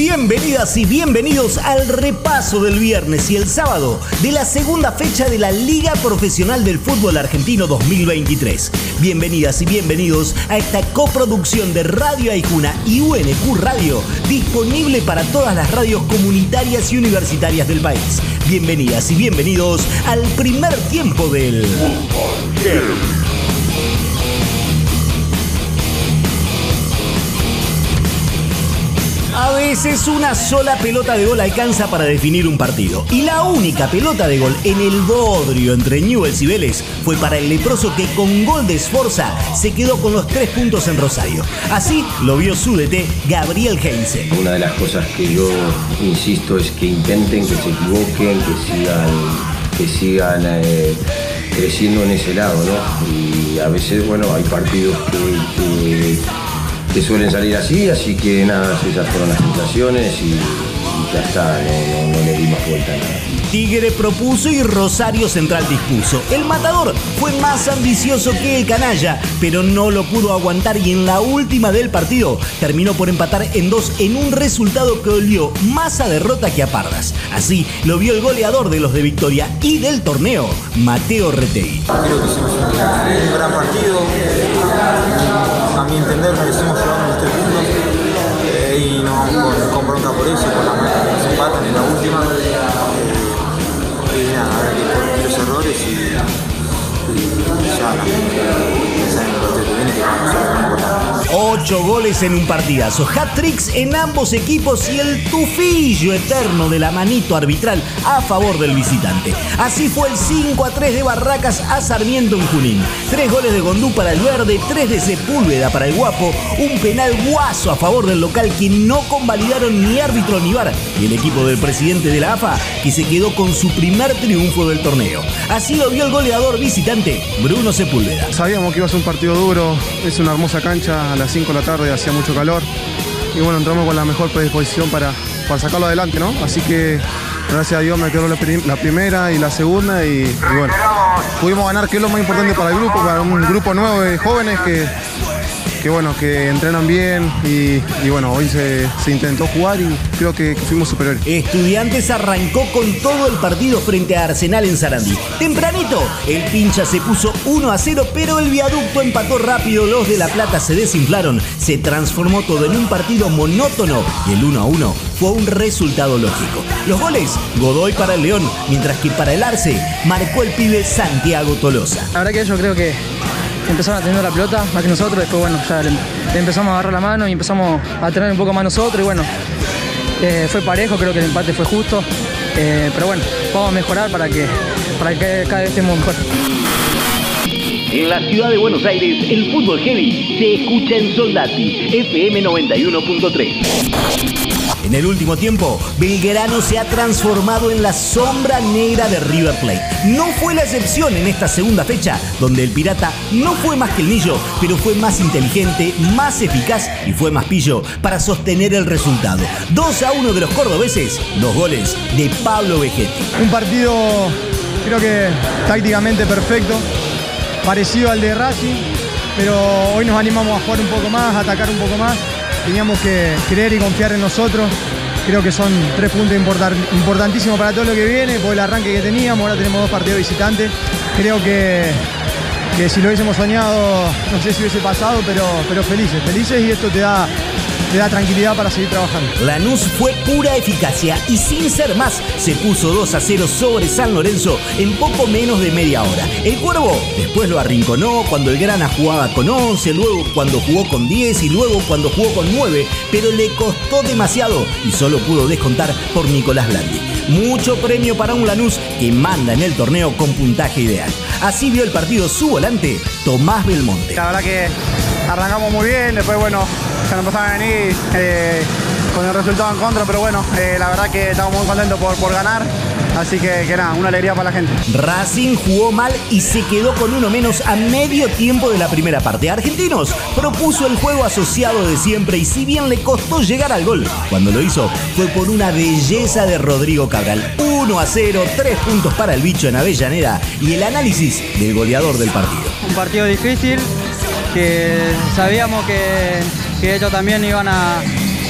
Bienvenidas y bienvenidos al repaso del viernes y el sábado de la segunda fecha de la Liga Profesional del Fútbol Argentino 2023. Bienvenidas y bienvenidos a esta coproducción de Radio Aijuna y UNQ Radio, disponible para todas las radios comunitarias y universitarias del país. Bienvenidas y bienvenidos al primer tiempo del Fútbol. A veces una sola pelota de gol alcanza para definir un partido. Y la única pelota de gol en el bodrio entre Newells y Vélez fue para el leproso que con gol de esforza se quedó con los tres puntos en Rosario. Así lo vio su DT Gabriel Heinze. Una de las cosas que yo insisto es que intenten, que se equivoquen, que sigan, que sigan eh, creciendo en ese lado, ¿no? Y a veces, bueno, hay partidos que que suelen salir así, así que nada, esas fueron las sensaciones y, ya está, no, le dimos vuelta a nada. Tigre propuso y Rosario Central dispuso. El matador fue más ambicioso que el canalla, pero no lo pudo aguantar y en la última del partido terminó por empatar en dos en un resultado que olió más a derrota que a pardas. Así lo vio el goleador de los de Victoria y del torneo, Mateo Retegui. Creo que hicimos un gran partido a mi entender merecimos llevarnos los tres puntos eh, y no vamos con, bronca por eso, por la manera que nos empatan en la última. Eh, y nada, habrá que corregir los errores y, y ya pensar en el partido que viene que vamos a importante. Ocho goles en un partidazo, hat-tricks en ambos equipos y el tufillo eterno de la manito arbitral a favor del visitante. Así fue el 5 a 3 de Barracas a Sarmiento en Junín. Tres goles de Gondú para el verde, tres de Sepúlveda para el guapo, un penal guaso a favor del local que no convalidaron ni árbitro ni bar y el equipo del presidente de la AFA que se quedó con su primer triunfo del torneo. Así lo vio el goleador visitante Bruno Sepúlveda. Sabíamos que iba a ser un partido duro, es una hermosa cancha, las 5 de la tarde, hacía mucho calor. Y bueno, entramos con la mejor predisposición para, para sacarlo adelante, ¿no? Así que gracias a Dios me quedó la, primera y la segunda y, y, bueno, pudimos ganar, que es lo más importante para el grupo, para un grupo nuevo de jóvenes que, que bueno, que entrenan bien y, bueno, hoy se, intentó jugar y creo que, fuimos superiores. Estudiantes arrancó con todo el partido frente a Arsenal en Sarandí. Tempranito, el pincha se puso 1 a 0, pero el viaducto empató rápido, los de La Plata se desinflaron, se transformó todo en un partido monótono y el 1 a 1 fue un resultado lógico. Los goles, Godoy para el León, mientras que para el Arce marcó el pibe Santiago Tolosa. La verdad que yo creo que empezaron a tener la pelota más que nosotros, después bueno, ya le, empezamos a agarrar la mano y empezamos a tener un poco más nosotros y bueno, eh, fue parejo, creo que el empate fue justo, eh, pero bueno, vamos a mejorar para que, para que cada vez estemos mejor. En la ciudad de Buenos Aires, el fútbol heavy se escucha en Soldati, FM 91.3. En el último tiempo, Belgrano se ha transformado en la sombra negra de River Plate. No fue la excepción en esta segunda fecha, donde el Pirata no fue más que el Millo, pero fue más inteligente, más eficaz y fue más pillo para sostener el resultado. 2 a 1 de los cordobeses, los goles de Pablo Vegetti. Un partido, creo que tácticamente perfecto, parecido al de Racing, pero hoy nos animamos a jugar un poco más, a atacar un poco más teníamos que creer y confiar en nosotros. Creo que son tres puntos importantísimos para todo lo que viene, por el arranque que teníamos, ahora tenemos dos partidos visitantes. Creo que, que si lo hubiésemos soñado, no sé si hubiese pasado, pero, pero felices, felices y esto te da le da tranquilidad para seguir trabajando. Lanús fue pura eficacia y sin ser más se puso 2 a 0 sobre San Lorenzo en poco menos de media hora. El Cuervo después lo arrinconó cuando el Grana jugaba con 11, luego cuando jugó con 10 y luego cuando jugó con 9, pero le costó demasiado y solo pudo descontar por Nicolás Blandi. Mucho premio para un Lanús que manda en el torneo con puntaje ideal. Así vio el partido su volante, Tomás Belmonte. La verdad que arrancamos muy bien, después bueno, se nos empezaron a venir eh, con el resultado en contra, pero bueno, eh, la verdad que estamos muy contentos por, por ganar. Así que, que, nada, una alegría para la gente. Racing jugó mal y se quedó con uno menos a medio tiempo de la primera parte. Argentinos propuso el juego asociado de siempre y si bien le costó llegar al gol, cuando lo hizo fue por una belleza de Rodrigo Cabral. 1 a 0, 3 puntos para el bicho en Avellaneda y el análisis del goleador del partido. Un partido difícil que sabíamos que, que ellos también iban a,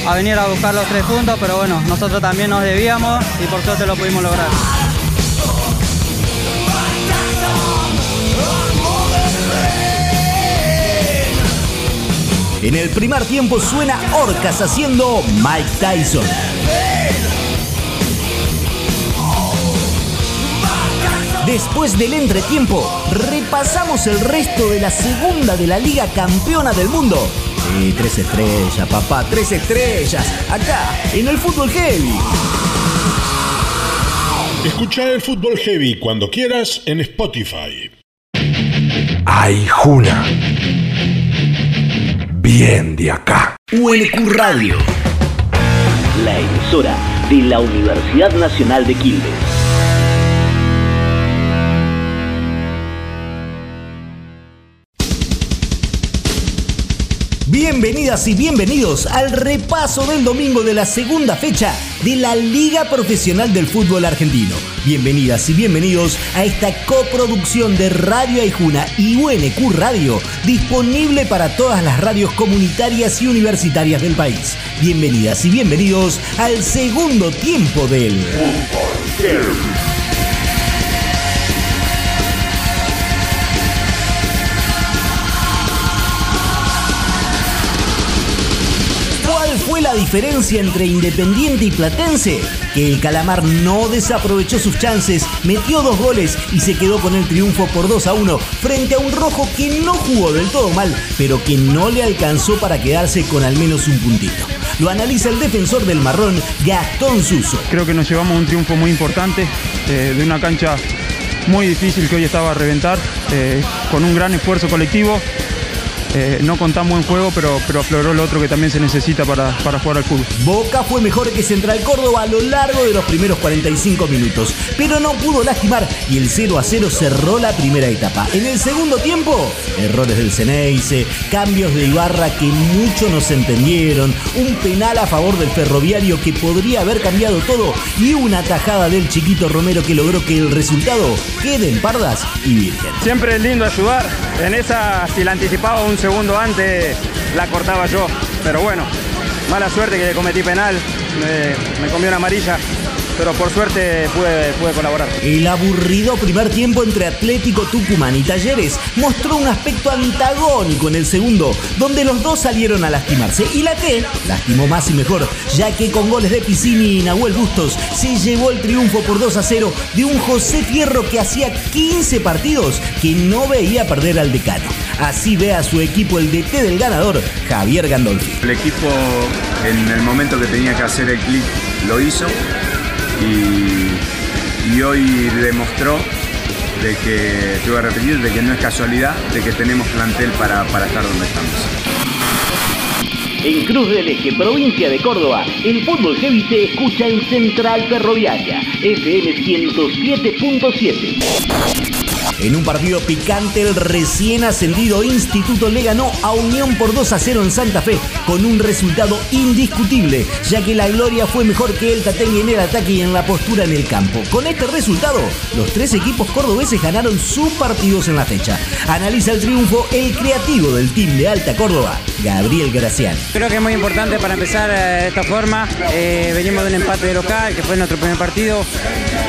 a venir a buscar los tres puntos, pero bueno, nosotros también nos debíamos y por suerte lo pudimos lograr. En el primer tiempo suena Orcas haciendo Mike Tyson. Después del entretiempo, repasamos el resto de la segunda de la Liga Campeona del Mundo. Sí, tres estrellas, papá, tres estrellas. Acá, en el fútbol heavy. Escucha el fútbol heavy cuando quieras en Spotify. Ay, Juna. Bien de acá. UNQ Radio. La emisora de la Universidad Nacional de Quilmes. Bienvenidas y bienvenidos al repaso del domingo de la segunda fecha de la Liga Profesional del Fútbol Argentino. Bienvenidas y bienvenidos a esta coproducción de Radio Aijuna y UNQ Radio, disponible para todas las radios comunitarias y universitarias del país. Bienvenidas y bienvenidos al segundo tiempo del ¿Cuál diferencia entre Independiente y Platense? Que el Calamar no desaprovechó sus chances, metió dos goles y se quedó con el triunfo por 2 a 1 frente a un rojo que no jugó del todo mal, pero que no le alcanzó para quedarse con al menos un puntito. Lo analiza el defensor del marrón, Gastón Suso. Creo que nos llevamos un triunfo muy importante eh, de una cancha muy difícil que hoy estaba a reventar, eh, con un gran esfuerzo colectivo. Eh, no con tan buen juego, pero, pero afloró lo otro que también se necesita para, para jugar al fútbol. Boca fue mejor que Central Córdoba a lo largo de los primeros 45 minutos, pero no pudo lastimar y el 0 a 0 cerró la primera etapa. En el segundo tiempo, errores del Ceneice, cambios de Ibarra que mucho no se entendieron, un penal a favor del ferroviario que podría haber cambiado todo y una tajada del chiquito Romero que logró que el resultado quede en pardas y virgen. Siempre es lindo ayudar. En esa, si la anticipaba un segundo antes, la cortaba yo. Pero bueno, mala suerte que cometí penal. Me, me comió una amarilla. Pero por suerte pude, pude colaborar. El aburrido primer tiempo entre Atlético Tucumán y Talleres mostró un aspecto antagónico en el segundo, donde los dos salieron a lastimarse. Y la T lastimó más y mejor, ya que con goles de Piscini y Nahuel Bustos se llevó el triunfo por 2 a 0 de un José Fierro que hacía 15 partidos que no veía perder al decano. Así ve a su equipo el DT del ganador, Javier Gandolfi. El equipo en el momento que tenía que hacer el clic lo hizo y, hoy demostró de que, te voy a repetir, de que no es casualidad, de que tenemos plantel para, para estar donde estamos. En Cruz del Eje, provincia de Córdoba, el fútbol heavy se escucha en Central Ferroviaria, FM 107.7. En un partido picante, el recién ascendido Instituto le ganó a Unión por 2 a 0 en Santa Fe, con un resultado indiscutible, ya que la gloria fue mejor que el Tatengue en el ataque y en la postura en el campo. Con este resultado, los tres equipos cordobeses ganaron sus partidos en la fecha. Analiza el triunfo el creativo del team de Alta Córdoba, Gabriel Gracián. Creo que es muy importante para empezar eh, de esta forma. Eh, venimos de un empate de local, que fue nuestro primer partido.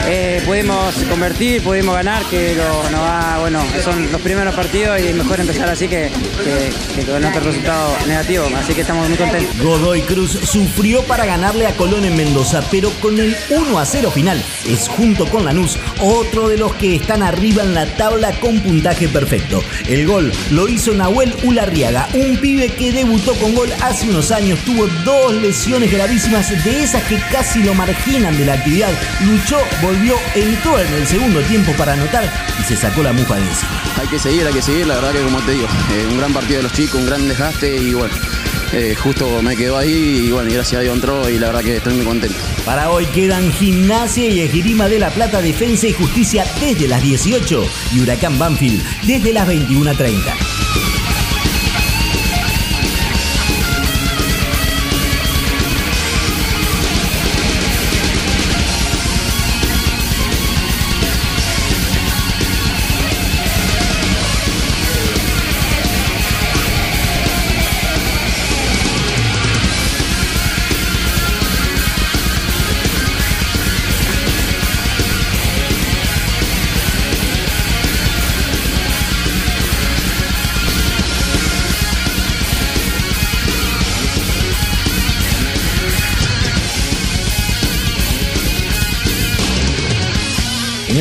Eh, pudimos convertir, pudimos ganar, que lo, nos va, bueno, son los primeros partidos y mejor empezar así que, que, que con otro resultado negativo. Así que estamos muy contentos. Godoy Cruz sufrió para ganarle a Colón en Mendoza, pero con el 1 a 0 final es junto con Lanús otro de los que están arriba en la tabla con puntaje perfecto. El gol lo hizo Nahuel Ularriaga, un pibe que debutó con gol hace unos años, tuvo dos lesiones gravísimas de esas que casi lo marginan de la actividad. Luchó, volvió, entró en el segundo tiempo para anotar y se sacó la mufa de encima. Hay que seguir, hay que seguir, la verdad que como te digo, eh, un gran partido de los chicos, un gran desgaste y bueno, eh, justo me quedó ahí y bueno, y gracias a Dios entró y la verdad que estoy muy contento. Para hoy quedan Gimnasia y Esgrima de la Plata, Defensa y Justicia desde las 18 y Huracán Banfield desde las 21.30.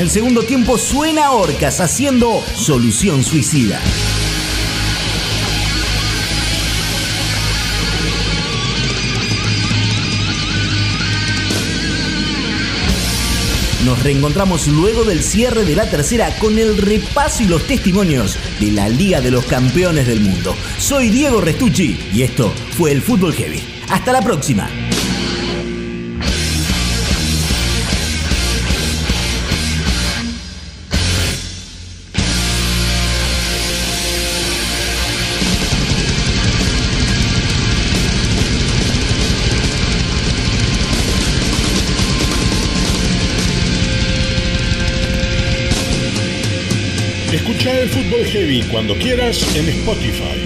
el segundo tiempo suena Orcas haciendo Solución Suicida. Nos reencontramos luego del cierre de la tercera con el repaso y los testimonios de la Liga de los Campeones del Mundo. Soy Diego Restucci y esto fue el Fútbol Heavy. Hasta la próxima. El Fútbol Heavy cuando quieras en Spotify.